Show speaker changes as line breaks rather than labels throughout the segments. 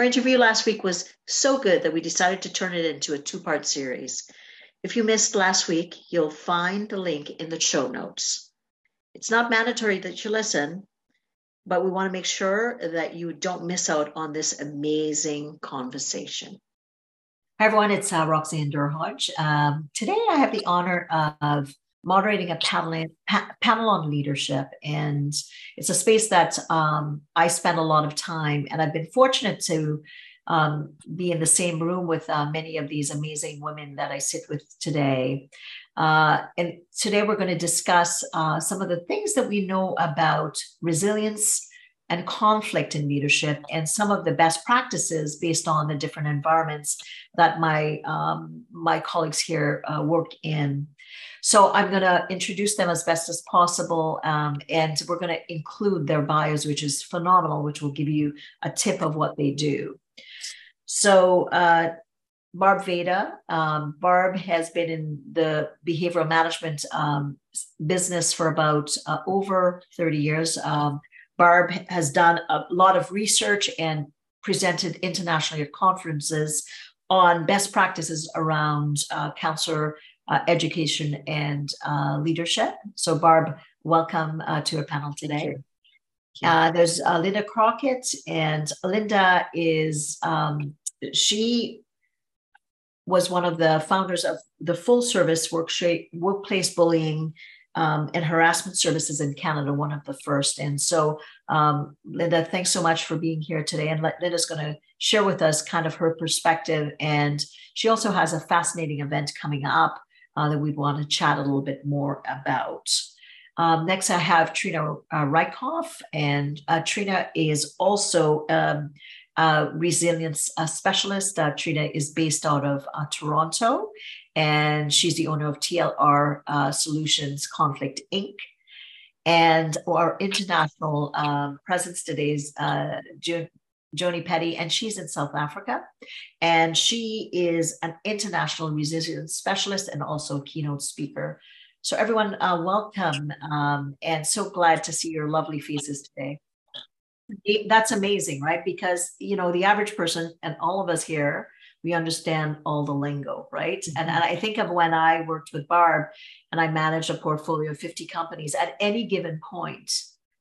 Our interview last week was so good that we decided to turn it into a two part series. If you missed last week, you'll find the link in the show notes. It's not mandatory that you listen, but we want to make sure that you don't miss out on this amazing conversation. Hi, everyone. It's uh, Roxanne Derhodge. Um, today, I have the honor of moderating a panel, panel on leadership. And it's a space that um, I spend a lot of time, and I've been fortunate to um, be in the same room with uh, many of these amazing women that I sit with today. Uh, and today we're going to discuss uh, some of the things that we know about resilience and conflict in leadership and some of the best practices based on the different environments that my um, my colleagues here uh, work in. So I'm going to introduce them as best as possible, um, and we're going to include their bios, which is phenomenal, which will give you a tip of what they do. So uh, Barb Veder. Um, Barb has been in the behavioral management um, business for about uh, over 30 years. Um, Barb has done a lot of research and presented internationally at conferences on best practices around uh, counselor uh, education and uh, leadership. So, Barb, welcome uh, to our panel today. Uh, there's uh, Linda Crockett, and Linda is um, she was one of the founders of the full service workplace bullying um, and harassment services in Canada, one of the first. And so, um, Linda, thanks so much for being here today. And Linda's going to share with us kind of her perspective. And she also has a fascinating event coming up uh, that we'd want to chat a little bit more about. Um, next, I have Trina uh, Reilkoff, and uh, Trina is also um, a resilience specialist. Uh, Trina is based out of uh, Toronto, and she's the owner of TLR uh, Solutions Conflict Inc. And our international um, presence today is June, Joni Peddie, and she's in South Africa. And she is an international resilience specialist and also a keynote speaker. So, everyone, uh, welcome. Um, and so glad to see your lovely faces today. That's amazing, right? Because, you know, the average person and all of us here, we understand all the lingo, right? Mm-hmm. And, and I think of when I worked with Barb and I managed a portfolio of 50 companies at any given point,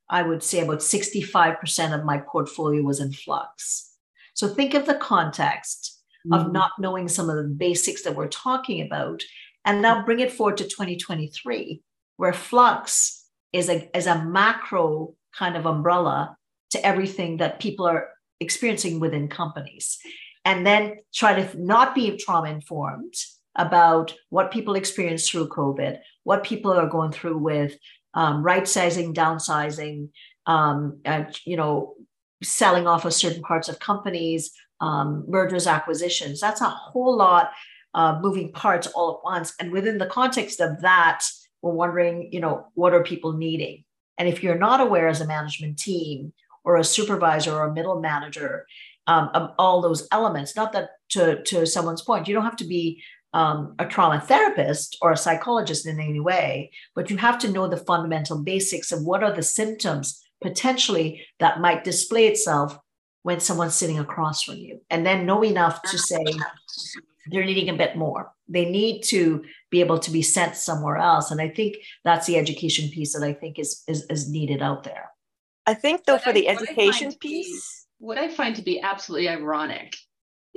I would say about 65% of my portfolio was in flux. So think of the context mm-hmm. of not knowing some of the basics that we're talking about. And now bring it forward to 2023, where flux is a, is a macro kind of umbrella to everything that people are experiencing within companies. And then try to not be trauma informed about what people experience through COVID, what people are going through with um, right sizing, downsizing, um, you know, selling off of certain parts of companies, um, mergers, acquisitions. That's a whole lot of moving parts all at once. And within the context of that, we're wondering, you know, what are people needing? And if you're not aware as a management team or a supervisor or a middle manager um, of all those elements, not that to, to someone's point, you don't have to be um, a trauma therapist or a psychologist in any way, but you have to know the fundamental basics of what are the symptoms potentially that might display itself when someone's sitting across from you. And then know enough to say they're needing a bit more. They need to be able to be sent somewhere else. And I think that's the education piece that I think is is, is needed out there.
I think though what for I, the education piece.
Be, what I find to be absolutely ironic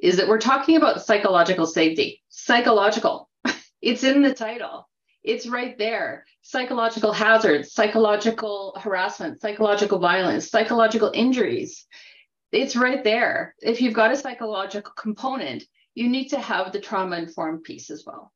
is that we're talking about psychological safety. Psychological. it's in the title. It's right there. Psychological hazards, psychological harassment, psychological violence, psychological injuries. It's right there. If you've got a psychological component, you need to have the trauma informed piece as well.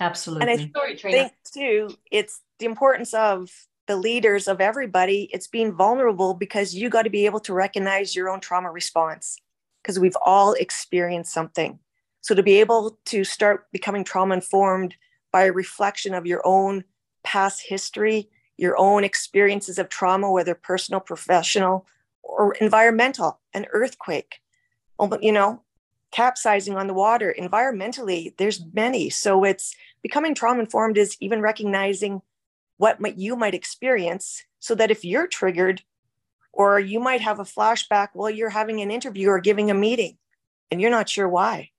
Absolutely.
And I Sorry, think too, it's the importance of the leaders of everybody, it's being vulnerable because you got to be able to recognize your own trauma response because we've all experienced something. So to be able to start becoming trauma informed by a reflection of your own past history, your own experiences of trauma, whether personal, professional, or environmental, an earthquake, oh, you know, capsizing on the water. Environmentally, there's many. So it's becoming trauma informed is even recognizing what might, you might experience so that if you're triggered or you might have a flashback while you're having an interview or giving a meeting and you're not sure why.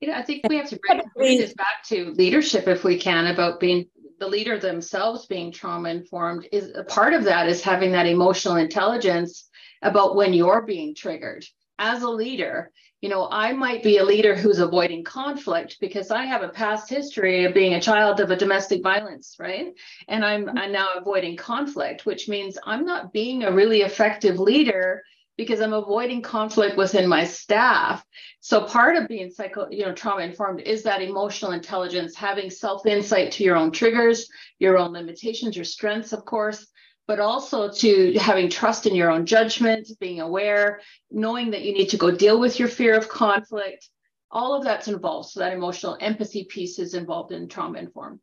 You know, I think we have to bring, bring this back to leadership if we can about being the leader themselves being trauma informed is a part of that is having that emotional intelligence about when you're being triggered as a leader you know i might be a leader who's avoiding conflict because i have a past history of being a child of a domestic violence right and i'm, mm-hmm. I'm now avoiding conflict which means i'm not being a really effective leader because I'm avoiding conflict within my staff. So part of being psycho, you know, trauma informed is that emotional intelligence, having self insight to your own triggers, your own limitations, your strengths, of course, but also to having trust in your own judgment, being aware, knowing that you need to go deal with your fear of conflict. All of that's involved. So that emotional empathy piece is involved in trauma informed.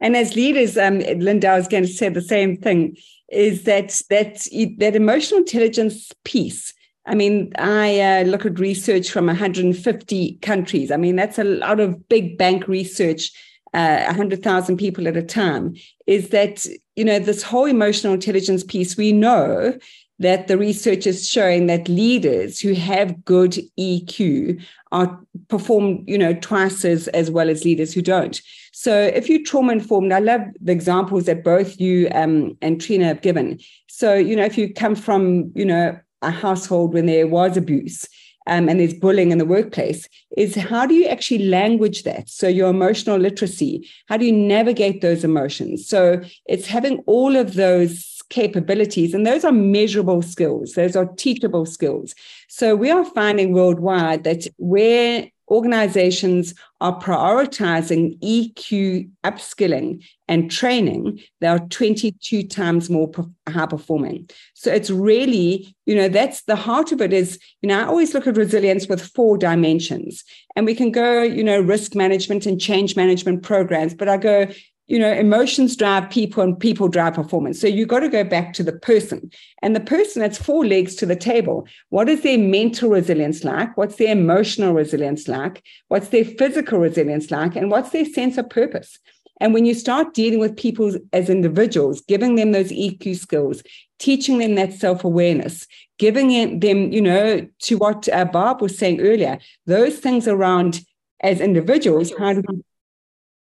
And as leaders, um, Linda, I was going to say the same thing: is that that that emotional intelligence piece. I mean, I uh, look at research from 150 countries. I mean, that's a lot of big bank research, uh, 100,000 people at a time. Is that you know this whole emotional intelligence piece? We know that the research is showing that leaders who have good EQ are perform, you know, twice as, as well as leaders who don't. So if you're trauma informed, I love the examples that both you um, and Trina have given. So, you know, if you come from, you know, a household when there was abuse, um, and there's bullying in the workplace is how do you actually language that so your emotional literacy how do you navigate those emotions so it's having all of those capabilities. And those are measurable skills, those are teachable skills. So we are finding worldwide that where organizations are prioritizing EQ upskilling and training, they are 22 times more high performing. So it's really, you know, that's the heart of it is, you know, I always look at resilience with four dimensions. And we can go, you know, risk management and change management programs, but I go, you know, emotions drive people and people drive performance. So you've got to go back to the person. And the person has four legs to the table. What is their mental resilience like? What's their emotional resilience like? What's their physical resilience like? And what's their sense of purpose? And when you start dealing with people as individuals, giving them those EQ skills, teaching them that self awareness, giving them, you know, to what uh, Barb was saying earlier, those things around as individuals, how do we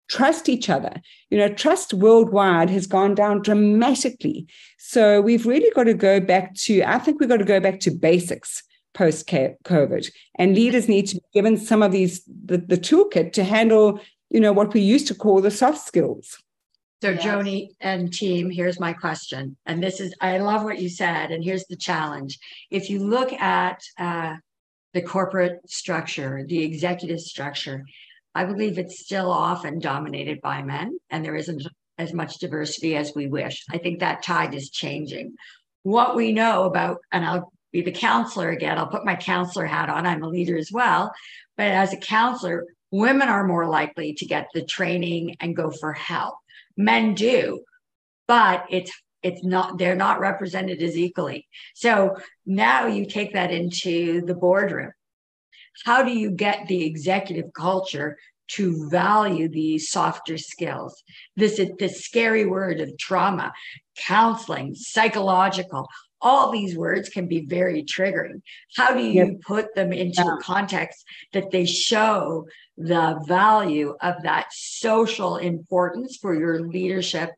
trust each other. You know, trust worldwide has gone down dramatically. So we've really got to go back to, I think we've got to go back to basics post COVID. And leaders need to be given some of these, the, the toolkit to handle, you know, what we used to call the soft skills.
So, yes. Joni and team, here's my question. And this is, I love what you said. And here's the challenge. If you look at uh, the corporate structure, the executive structure, I believe it's still often dominated by men, and there isn't as much diversity as we wish. I think that tide is changing. What we know about, and I'll be the counselor again, I'll put my counselor hat on, I'm a leader as well. But as a counselor, women are more likely to get the training and go for help. Men do, but it's it's not they're not represented as equally. So now you take that into the boardroom how do you get the executive culture to value these softer skills? This is the scary word of trauma, counseling, psychological. All these words can be very triggering. How do you yep. put them into yeah. a context that they show the value of that social importance for your leadership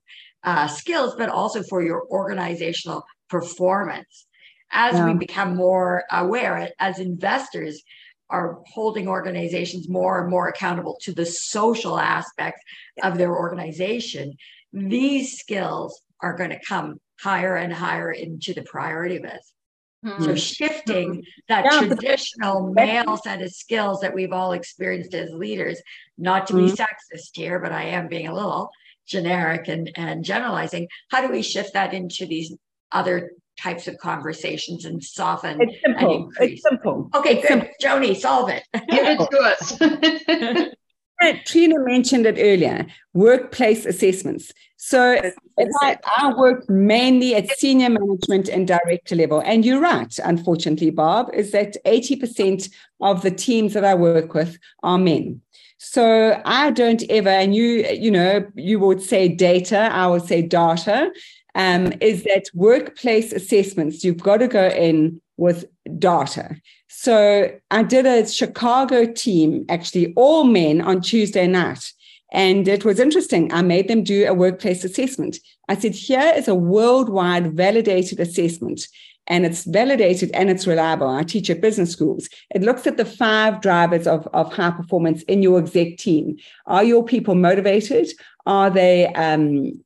uh, skills, but also for your organizational performance? As yeah. we become more aware as investors, are holding organizations more and more accountable to the social aspects of their organization, these skills are going to come higher and higher into the priority list. Mm-hmm. So shifting that yeah, traditional male set of skills that we've all experienced as leaders, not to mm-hmm. be sexist here, but I am being a little, generic and, and generalizing. How do we shift that into these other types of conversations and soften
it's simple. It's simple.
Okay, good. Simple. Joni, solve it.
Give it to us.
Trina mentioned it earlier workplace assessments. So I, I, work mainly at senior management and director level. And you're right, unfortunately, Bob, is that 80% of the teams that I work with are men. So I don't ever, and you, you know, you would say data, I would say data, um, is that workplace assessments, you've got to go in with data. So I did a Chicago team, actually all men on Tuesday night. And it was interesting. I made them do a workplace assessment. I said, here is a worldwide validated assessment, and it's validated and it's reliable. I teach at business schools. It looks at the five drivers of, of high performance in your exec team. Are your people motivated? Are they, um,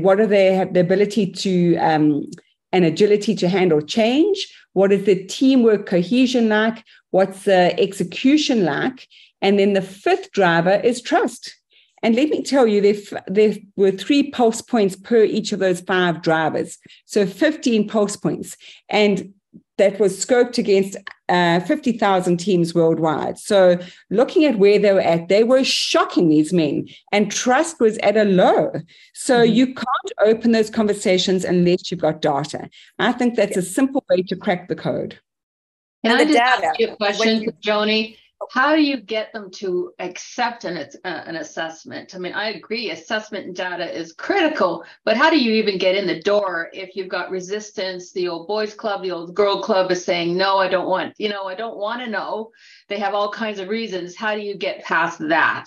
what are they the ability to, um, and agility to handle change? What is the teamwork cohesion like? What's the execution like? And then the fifth driver is trust. And let me tell you, there, there were three pulse points per each of those five drivers. So 15 pulse points. And that was scoped against uh, 50,000 teams worldwide. So, looking at where they were at, they were shocking these men, and trust was at a low. So, mm-hmm. you can't open those conversations unless you've got data. I think that's a simple way to crack the code.
Can and I just data, ask you a question, you, Joni? How do you get them to accept an, uh, an assessment? I mean, I agree, assessment and data is critical, but how do you even get in the door if you've got resistance? The old boys club, the old girl club is saying, no, I don't want, you know, I don't want to know. They have all kinds of reasons. How do you get past that?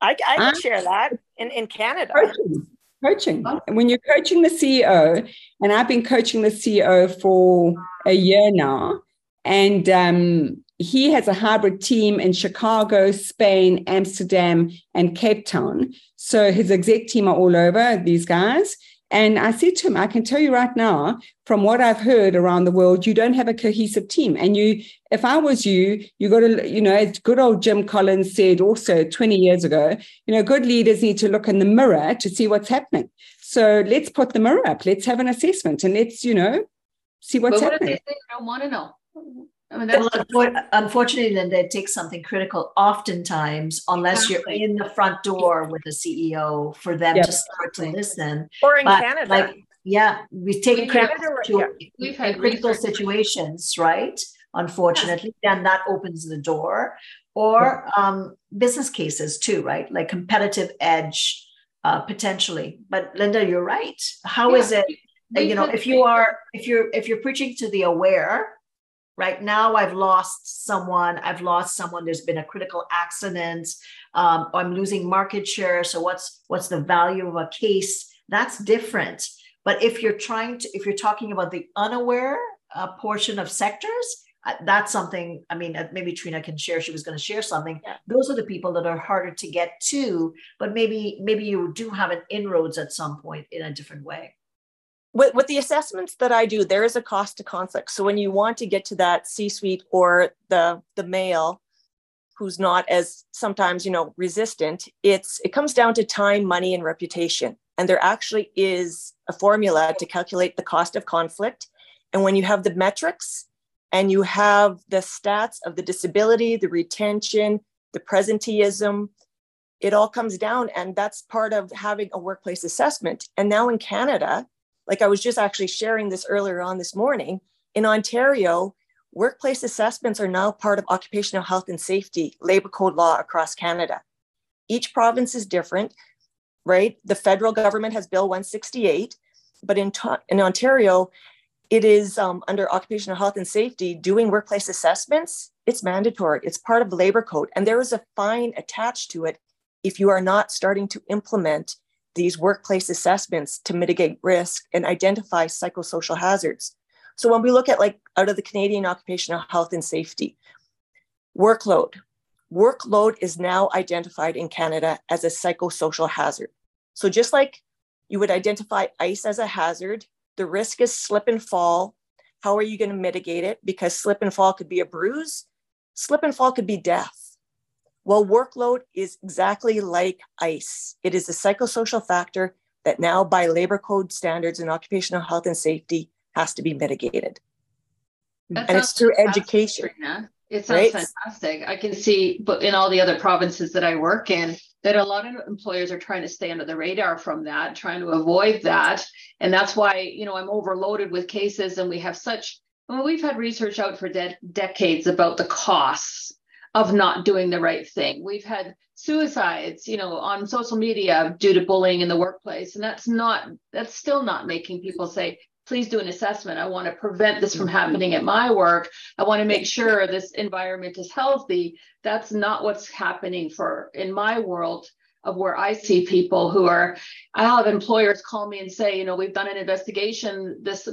I, I can share that in, in Canada.
Coaching. coaching. When you're coaching the CEO, and I've been coaching the CEO for a year now, and um, he has a hybrid team in Chicago, Spain, Amsterdam, and Cape Town. So his exec team are all over these guys. And I said to him, I can tell you right now, from what I've heard around the world, you don't have a cohesive team. And you, if I was you, you got to, you know, as good old Jim Collins said also 20 years ago, you know, good leaders need to look in the mirror to see what's happening. So let's put the mirror up. Let's have an assessment and let's, you know, see what's
but what
happening.
If they they don't want to know?
I mean, well, unfortunately, then they take something critical. Oftentimes, unless exactly. you're in the front door with the CEO, for them yep. to start to listen.
Or in but Canada,
like yeah, we've taken critical, yeah. we've had critical situations, right? Unfortunately, yes. then that opens the door. Or um, business cases too, right? Like competitive edge, uh, potentially. But Linda, you're right. How yeah. is it? You know, if you are if you're if you're preaching to the aware right now i've lost someone. I've lost someone. There's been a critical accident. Um, i'm losing market share. So what's what's the value of a case? That's different. But if you're trying to if you're talking about the unaware uh, portion of sectors uh, that's something i mean uh, maybe trina can share. She was going to share something. Yeah. those are the people that are harder to get to but maybe maybe you do have an inroads at some point in a different way
with, with the assessments that I do, there is a cost to conflict. So when you want to get to that C-suite or the the male who's not as sometimes you know resistant, it's it comes down to time, money, and reputation. And there actually is a formula to calculate the cost of conflict. And when you have the metrics and you have the stats of the disability, the retention, the presenteeism, it all comes down. And that's part of having a workplace assessment. And now in Canada, like I was just actually sharing this earlier on this morning, in Ontario, workplace assessments are now part of occupational health and safety labor code law across Canada. Each province is different, right? The federal government has Bill 168, but in, in Ontario, it is um, under occupational health and safety doing workplace assessments. It's mandatory. It's part of the labor code, and there is a fine attached to it if you are not starting to implement these workplace assessments to mitigate risk and identify psychosocial hazards. So when we look at like out of the Canadian occupational health and safety, workload, workload is now identified in Canada as a psychosocial hazard. So just like you would identify ice as a hazard, the risk is slip and fall. How are you going to mitigate it? Because slip and fall could be a bruise, slip and fall could be death. Well, workload is exactly like ICE. It is a psychosocial factor that now, by labor code standards and occupational health and safety, has to be mitigated.
That
and it's through education.
It sounds
Right?
fantastic. I can see, but in all the other provinces that I work in, that a lot of employers are trying to stay under the radar from that, trying to avoid that. And that's why, you know, I'm overloaded with cases and we have such, well, we've had research out for de- decades about the costs of not doing the right thing. We've had suicides, you know, on social media due to bullying in the workplace. And that's not, that's still not making people say, please do an assessment. I want to prevent this from happening at my work. I want to make sure this environment is healthy. That's not what's happening for in my world of where I see people who are, I have employers call me and say, you know, we've done an investigation. This,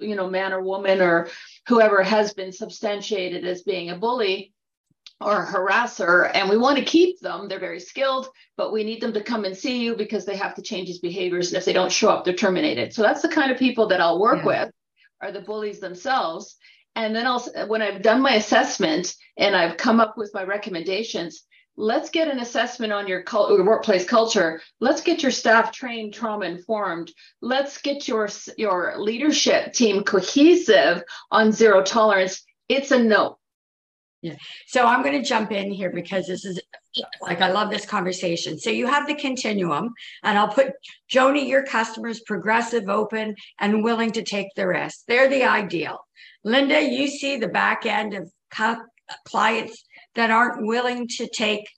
you know, man or woman or whoever has been substantiated as being a bully or harasser and we want to keep them. They're very skilled but we need them to come and see you because they have to change his behaviors and if they don't show up they're terminated. So that's the kind of people that i'll work
Yeah.
with are the bullies themselves. And then i'll when i've done my assessment and i've come up with my recommendations let's get an assessment on your, cul- your workplace culture. Let's get your staff trained trauma informed. Let's get your your leadership team cohesive on zero tolerance. It's a no
So I'm going to jump in here because this is like I love this conversation. So you have the continuum, and I'll put Joni, your customers progressive, open, and willing to take the risk. They're the ideal. Linda, you see the back end of clients that aren't willing to take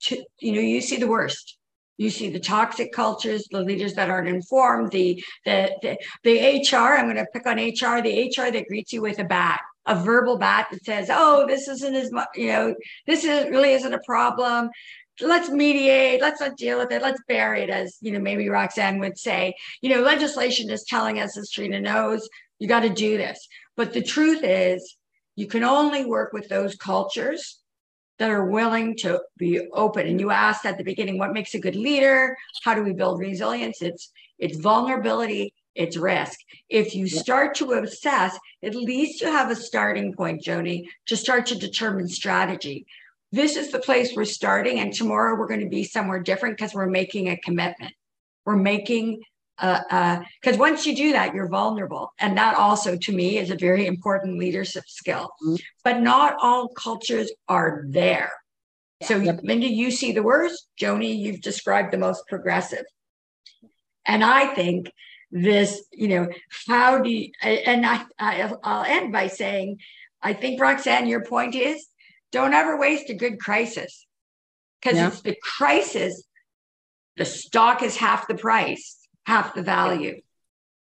to you know you see the worst you see the toxic cultures the leaders that aren't informed the the the, the hr i'm going to pick on hr the hr that greets you with a bat a verbal bat that says oh this isn't as much you know this is really isn't a problem let's mediate let's not deal with it let's bury it as you know maybe roxanne would say you know legislation is telling us as trina knows you got to do this but the truth is you can only work with those cultures that are willing to be open. And you asked at the beginning, what makes a good leader? How do we build resilience? It's it's vulnerability, it's risk. If you start to assess, at least you have a starting point, Joni, to start to determine strategy. This is the place we're starting, and tomorrow we're going to be somewhere different because we're making a commitment. We're making a because once you do that, you're vulnerable. And that also, to me, is a very important leadership skill.
Mhm.
But not all cultures are there. So,
Yep.
Linda, you see the worst. Joni, you've described the most progressive. And I think this, you know, how do you, and I, I, I'll end by saying, I think, Roxanne, your point is don't ever waste a good crisis because
Yeah.
it's the crisis, the stock is half the price half the value.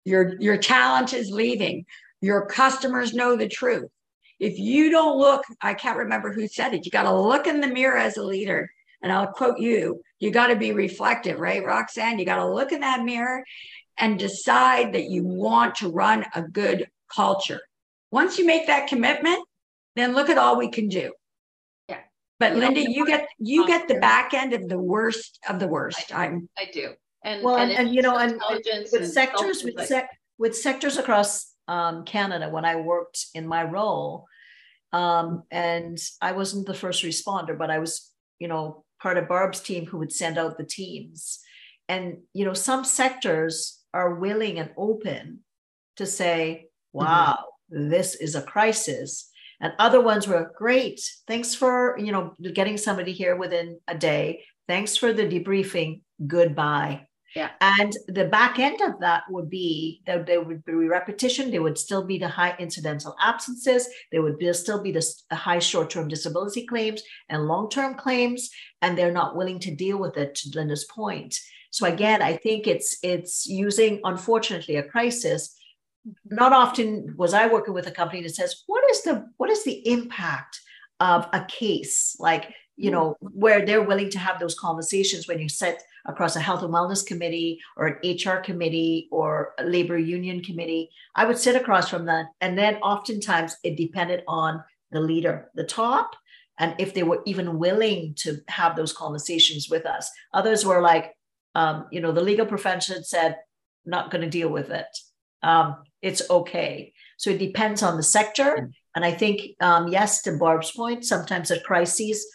Your your talent is leaving. Your customers know the truth. If you don't look, I can't remember who said it. You got to look in the mirror as a leader. And I'll quote you. You got to be reflective, right, Roxanne? You got to look in that mirror and decide that you want to run a good culture. Once you make that commitment, then look at all we can do.
Yeah.
But
You
Linda, you get you get the back end of the worst of the worst. I'm
I do. And
Well, and, and you know, and
intelligence
with
and
sectors, with sec, with sectors across um, Canada, when I worked in my role, um, and I wasn't the first responder, but I was, you know, part of Barb's team who would send out the teams. And you know, some sectors are willing and open to say, mm-hmm. "Wow, this is a crisis," and other ones were great. Thanks for you know getting somebody here within a day. Thanks for the debriefing. Goodbye.
Yeah.
And the back end of that would be that there would be repetition. There would still be the high incidental absences. There would be, still be the the high short term disability claims and long term claims, and they're not willing to deal with it. To Linda's point. So again, I think it's it's using unfortunately a crisis. Not often was I working with a company that says, "What is the what is the impact of a case like you mm-hmm. know where they're willing to have those conversations when you sit across a health and wellness committee or an HR committee or a labor union committee. I would sit across from that. And then oftentimes it depended on the leader, the top, and if they were even willing to have those conversations with us. Others were like, um, you know, the legal profession said, not going to deal with it. Um, it's okay. So it depends on the sector. And I think, um, yes, to Barb's point, sometimes at crises,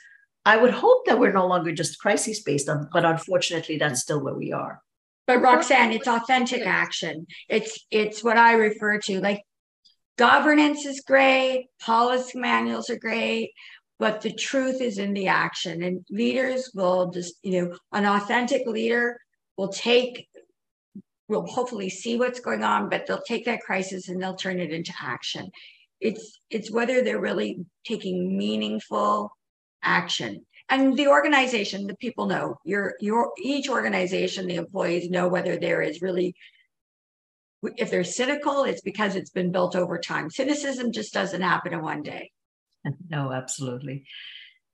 I would hope that we're no longer just crisis based, on, but unfortunately, that's still where we are.
But Roxanne, it's authentic action. It's it's what I refer to. Like governance is great, policy manuals are great, but the truth is in the action. And leaders will just, you know, an authentic leader will take will hopefully see what's going on, but they'll take that crisis and they'll turn it into action. It's it's whether they're really taking meaningful action. And the organization, the people know your your each organization, the employees know whether there is really if they're cynical, it's because it's been built over time. Cynicism just doesn't happen in one day.
No, absolutely.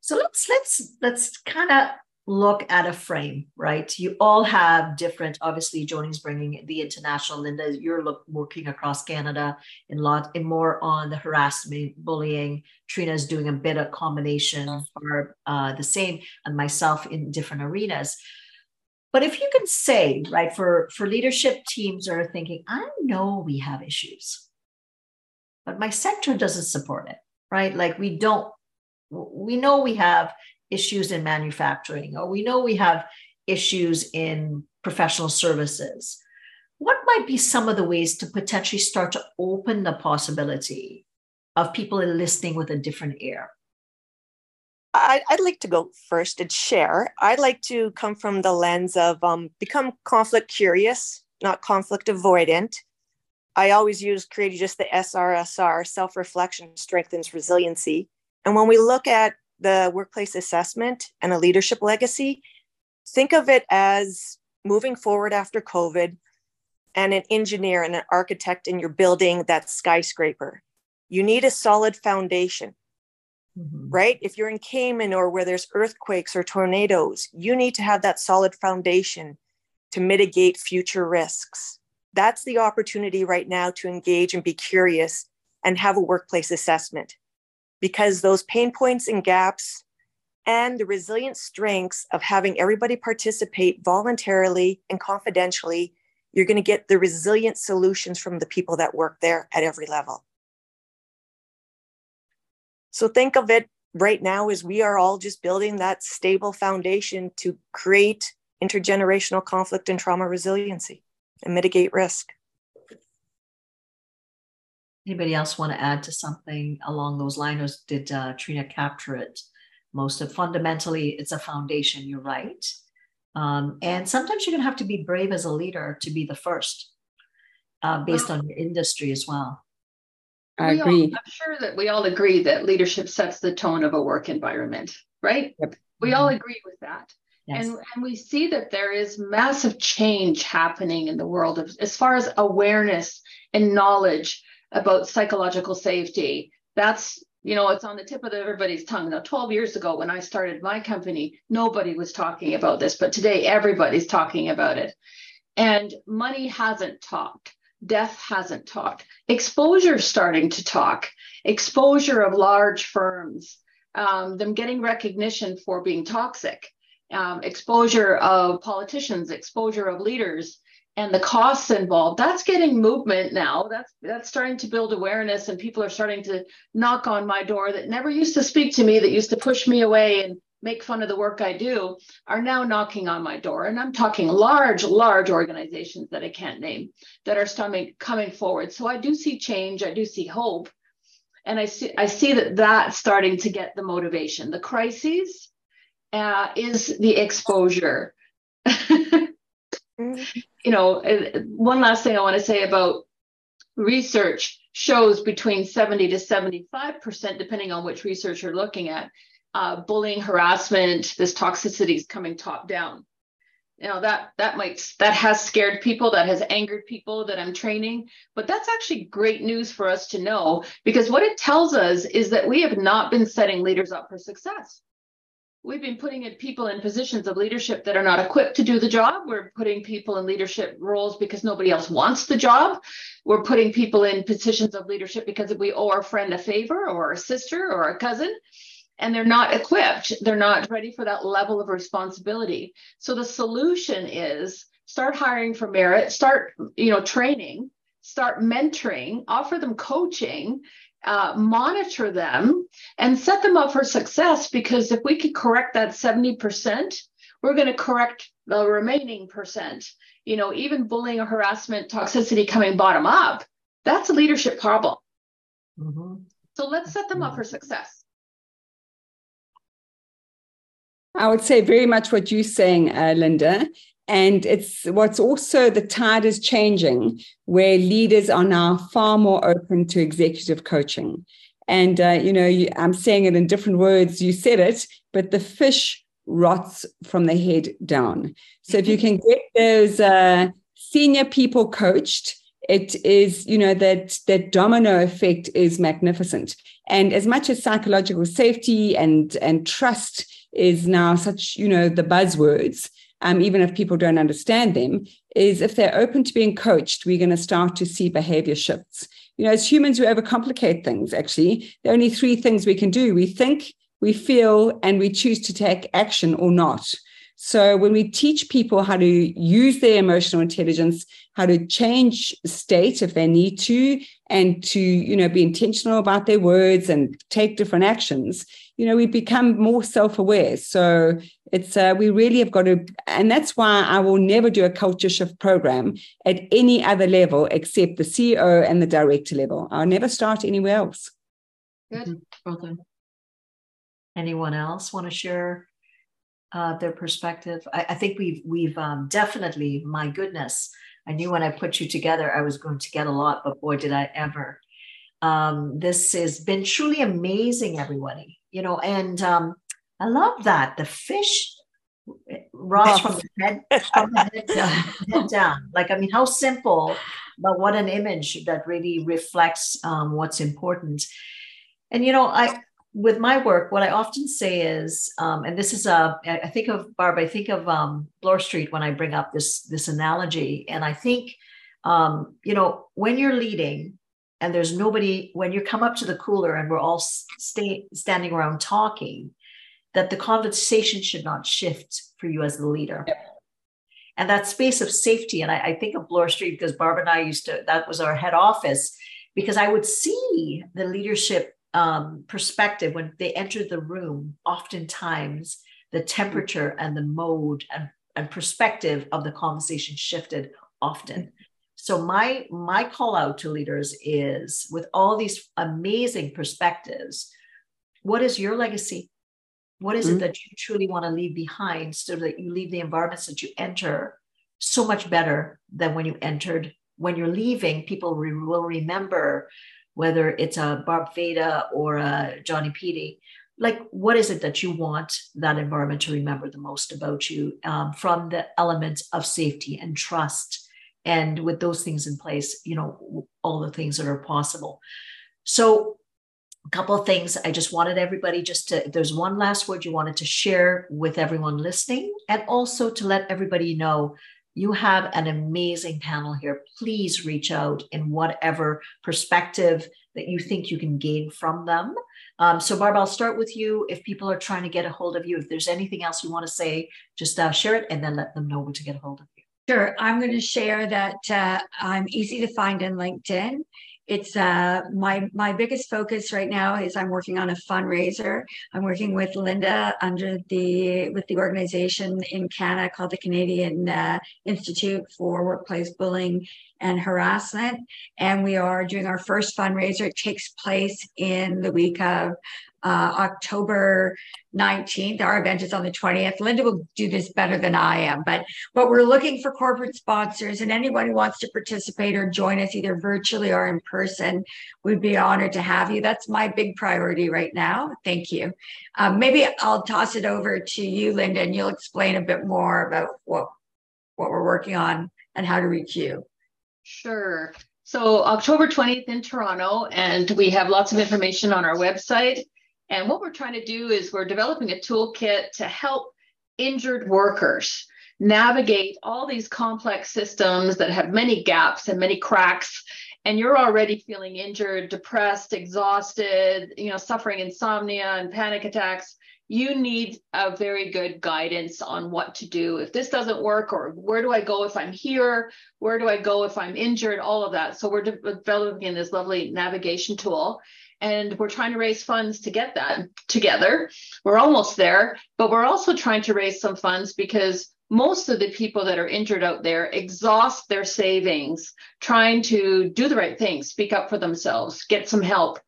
So let's let's let's kind of look at a frame, right? You all have different, obviously, Joni's bringing the international, Linda, you're look, working across Canada in lot in more on the harassment, bullying. Trina's doing a bit of combination or uh, the same, and myself in different arenas. But if you can say, right, for, for leadership teams are thinking, I know we have issues, but my sector doesn't support it, right? Like we don't, we know we have issues in manufacturing, or we know we have issues in professional services. What might be some of the ways to potentially start to open the possibility of people listening with a different ear?
I'd like to go first and share. I'd like to come from the lens of um, become conflict curious, not conflict avoidant. I always use creating just the SRSR, self reflection strengthens resiliency. And when we look at the workplace assessment and a leadership legacy, think of it as moving forward after COVID and an engineer and an architect in your building that skyscraper. You need a solid foundation, mm-hmm. right? If you're in Cayman or where there's earthquakes or tornadoes, you need to have that solid foundation to mitigate future risks. That's the opportunity right now to engage and be curious and have a workplace assessment because those pain points and gaps and the resilient strengths of having everybody participate voluntarily and confidentially, you're going to get the resilient solutions from the people that work there at every level. So think of it right now as we are all just building that stable foundation to create intergenerational conflict and trauma resiliency and mitigate risk.
Anybody else want to add to something along those lines? Or did uh, Trina capture it? Most of fundamentally, it's a foundation. You're right. Um, and sometimes you're going to have to be brave as a leader to be the first, uh, based well, on your industry as well.
I agree.
All, I'm sure that we all agree that leadership sets the tone of a work environment, right? Yep. We all mm-hmm. agree with that. Yes. And, and we see that there is massive change happening in the world of, as far as awareness and knowledge about psychological safety. That's, you know, it's on the tip of everybody's tongue. Now, 12 years ago, when I started my company, nobody was talking about this, but today everybody's talking about it. And money hasn't talked. Death hasn't talked. Exposure starting to talk. Exposure of large firms, um, them getting recognition for being toxic. Um, exposure of politicians, exposure of leaders, and the costs involved that's getting movement now. That's that's starting to build awareness and people are starting to knock on my door that never used to speak to me that used to push me away and make fun of the work i do are now knocking on my door. And i'm talking large large organizations that i can't name that are starting coming forward. So i do see change i do see hope and i see i see that that's starting to get the motivation. The crises uh, is the exposure you know, one last thing I want to say about research shows between 70 to 75%, depending on which research you're looking at, uh, bullying, harassment, this toxicity is coming top down. You know, that that might that has scared people, that has angered people that I'm training, but that's actually great news for us to know because what it tells us is that we have not been setting leaders up for success we've been putting in people in positions of leadership that are not equipped to do the job. We're putting people in leadership roles because nobody else wants the job. We're putting people in positions of leadership because we owe our friend a favor or a sister or a cousin. And they're not equipped. They're not ready for that level of responsibility. So the solution is start hiring for merit, start, you know, training, start mentoring, offer them coaching, uh, monitor them and set them up for success because if we could correct that 70%, we're going to correct the remaining percent. You know, even bullying or harassment, toxicity coming bottom up, that's a leadership problem. Mm-hmm. So let's set them up for success.
I would say very much what you're saying, uh, Linda. And it's what's also the tide is changing, where leaders are now far more open to executive coaching. And, uh, you know, you, I'm saying it in different words. You said it, but the fish rots from the head down. So if you can get those uh, senior people coached, it is, you know, that that domino effect is magnificent. And as much as psychological safety and and trust is now such, you know, the buzzwords, um, even if people don't understand them, is if they're open to being coached, we're going to start to see behavior shifts. You know, as humans, we overcomplicate things, actually. There are only three things we can do we think, we feel, and we choose to take action or not. So when we teach people how to use their emotional intelligence, how to change state if they need to, and to you know be intentional about their words and take different actions, you know we become more self-aware. So it's uh, we really have got to, and that's why I will never do a culture shift program at any other level except the CEO and the director level. I'll never start anywhere else.
Good. Well done.
Anyone else want to share uh, their perspective. I, I, think we've we've um, definitely, my goodness, I knew when I put you together I was going to get a lot, but boy, did I ever. Um, this has been truly amazing, everybody. You know, and um, I love that the fish rots from the head, from the head down, head down. Like I mean, how simple, but what an image that really reflects um, what's important. And you know, I with my work, what I often say is, um, and this is a, I think of Barb, I think of um, Bloor Street when I bring up this this analogy, and I think, um, you know, when you're leading and there's nobody, when you come up to the cooler and we're all stay, standing around talking, that the conversation should not shift for you as the leader. And that space of safety, and I, I think of Bloor Street because Barb and I used to, that was our head office, because I would see the leadership um, perspective when they entered the room oftentimes the temperature and the mode and, and perspective of the conversation shifted often so my my call out to leaders is with all these amazing perspectives what is your legacy what is mm-hmm. it that you truly want to leave behind so that you leave the environments that you enter so much better than when you entered when you're leaving people re- will remember whether it's a Barb Veder or a Joni Peddie. Like, what is it that you want that environment to remember the most about you um, from the element of safety and trust? And with those things in place, you know, all the things that are possible. So, a couple of things I just wanted everybody just to, there's one last word you wanted to share with everyone listening, and also to let everybody know you have an amazing panel here. Please reach out in whatever perspective that you think you can gain from them. Um, so, Barb, I'll start with you. If people are trying to get a hold of you, if there's anything else you want to say, just uh, share it and then let them know where to get a hold of you.
Sure. I'm going to share that uh, I'm easy to find in LinkedIn it's uh, my my biggest focus right now is I'm working on a fundraiser. I'm working with Linda under the with the organization in Canada called the Canadian uh, Institute for Workplace Bullying and Harassment, and we are doing our first fundraiser. It takes place in the week of uh, October 19th. Our event is on the 20th. Linda will do this better than I am, but but we're looking for corporate sponsors and anyone who wants to participate or join us either virtually or in person. We'd be honored to have you. That's my big priority right now. Thank you. Um, maybe I'll toss it over to you, Linda, and you'll explain a bit more about what what we're working on and how to reach you.
Sure. So October 20th in Toronto, and we have lots of information on our website. And what we're trying to do is we're developing a toolkit to help injured workers navigate all these complex systems that have many gaps and many cracks. And you're already feeling injured depressed exhausted you know suffering insomnia and panic attacks. You need a very good guidance on what to do. If this doesn't work or where do i go if i'm here? Where do i go if i'm injured? All of that. So we're developing this lovely navigation tool and we're trying to raise funds to get that together we're almost there but we're also trying to raise some funds because most of the people that are injured out there exhaust their savings trying to do the right thing speak up for themselves get some help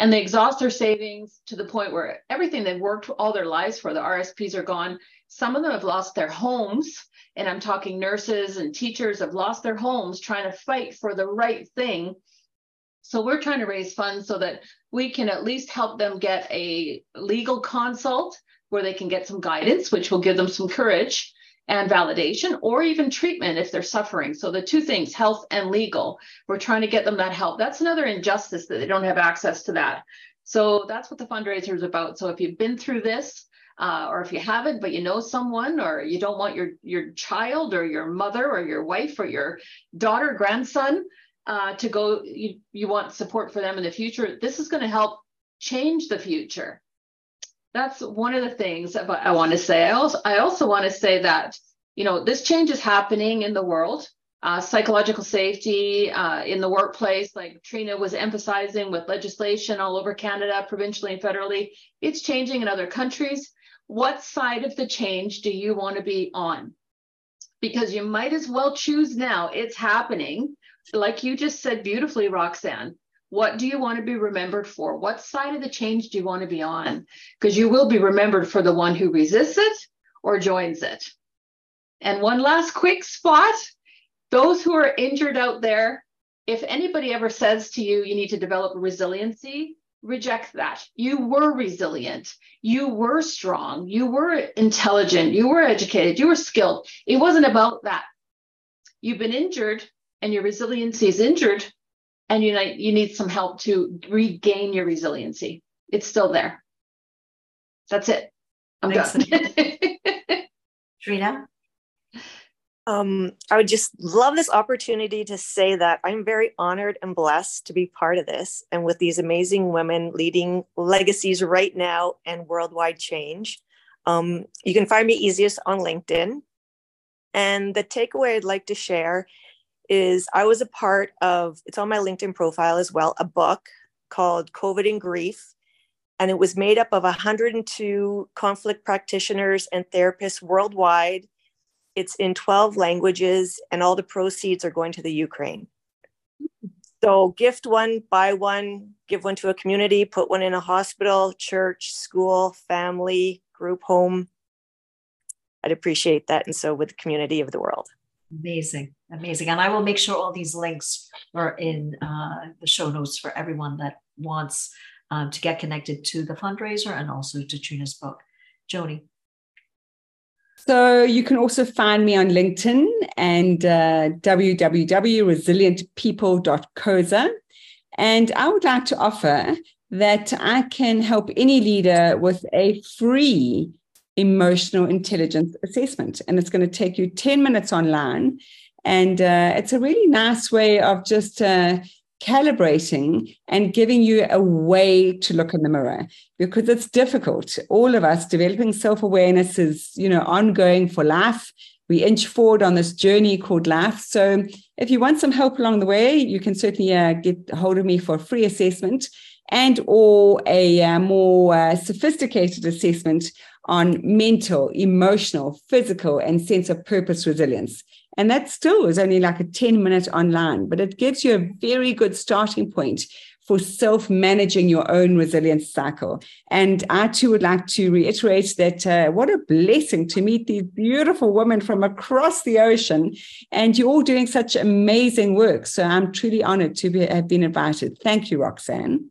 and they exhaust their savings to the point where everything they've worked all their lives for, the RSPs are gone. Some of them have lost their homes. And I'm talking nurses and teachers have lost their homes trying to fight for the right thing. So we're trying to raise funds so that we can at least help them get a legal consult where they can get some guidance, which will give them some courage and validation or even treatment if they're suffering. So the two things, health and legal, we're trying to get them that help. That's another injustice that they don't have access to that. So that's what the fundraiser is about. So if you've been through this, uh, or if you haven't, but you know someone, or you don't want your your child or your mother or your wife or your daughter, grandson uh, to go, you, you want support for them in the future. This is going to help change the future that's one of the things that I want to say. I also I also want to say that you know this change is happening in the world. Uh, psychological safety uh, in the workplace, like Trina was emphasizing with legislation all over Canada, provincially and federally, it's changing in other countries. What side of the change do you want to be on? Because you might as well choose now. It's happening. Like you just said beautifully, Roxanne, what do you want to be remembered for? What side of the change do you want to be on? Because you will be remembered for the one who resists it or joins it. And one last quick spot those who are injured out there, if anybody ever says to you, you need to develop resiliency, reject that. You were resilient. You were strong. You were intelligent. You were educated. You were skilled. It wasn't about that. You've been injured and your resiliency is injured and you need, you need some help to regain your resiliency. It's still there. That's it. I'm Thanks. done.
Trina?
Um, I would just love this opportunity to say that I'm very honored and blessed to be part of this and with these amazing women leading legacies right now and worldwide change. Um, you can find me easiest on LinkedIn. And the takeaway I'd like to share is I was a part of, it's on my LinkedIn profile as well, a book called COVID and Grief. And it was made up of 102 conflict practitioners and therapists worldwide. It's in 12 languages, and all the proceeds are going to the Ukraine. So, gift one, buy one, give one to a community, put one in a hospital, church, school, family, group home. I'd appreciate that. And so, with the community of the world.
Amazing, amazing. And I will make sure all these links are in uh, the show notes for everyone that wants um, to get connected to the fundraiser and also to Trina's book. Joni.
So you can also find me on LinkedIn and uh, www.resilientpeople.coza. And I would like to offer that I can help any leader with a free emotional intelligence assessment. And it's going to take you 10 minutes online. And uh, it's a really nice way of just uh, calibrating and giving you a way to look in the mirror because it's difficult. All of us developing self awareness is, you know, ongoing for life. We inch forward on this journey called life. So, if you want some help along the way, you can certainly uh, get hold of me for a free assessment and or a uh, more uh, sophisticated assessment on mental, emotional, physical, and sense of purpose resilience. And that still is only like a 10 minute online, but it gives you a very good starting point for self managing your own resilience cycle. And I too would like to reiterate that uh, what a blessing to meet these beautiful women from across the ocean. And you're all doing such amazing work. So I'm truly honored to be, have been invited. Thank you, Roxanne.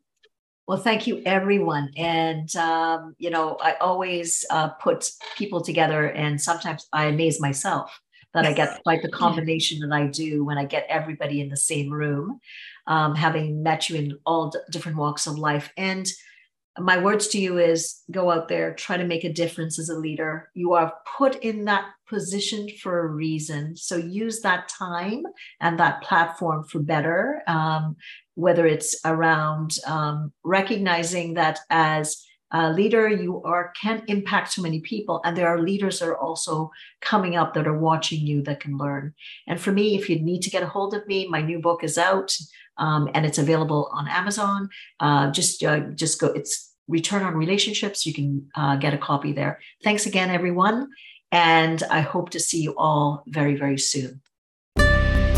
Well, thank you, everyone. And, um, you know, I always uh, put people together, and sometimes I amaze myself that I get quite the combination that I do when I get everybody in the same room, um, having met you in all d- different walks of life. And my words to you is go out there, try to make a difference as a leader. You are put in that position for a reason. So use that time and that platform for better. Um, whether it's around um, recognizing that as
a leader, you are can impact so many people, and there are leaders that are also coming up that are watching you that can learn. And for me, if you need to get a hold of me, my new book is out um, and it's available on Amazon. Uh, just uh, just go. It's Return on Relationships. You can uh, get a copy there. Thanks again, everyone, and I hope to see you all very very soon.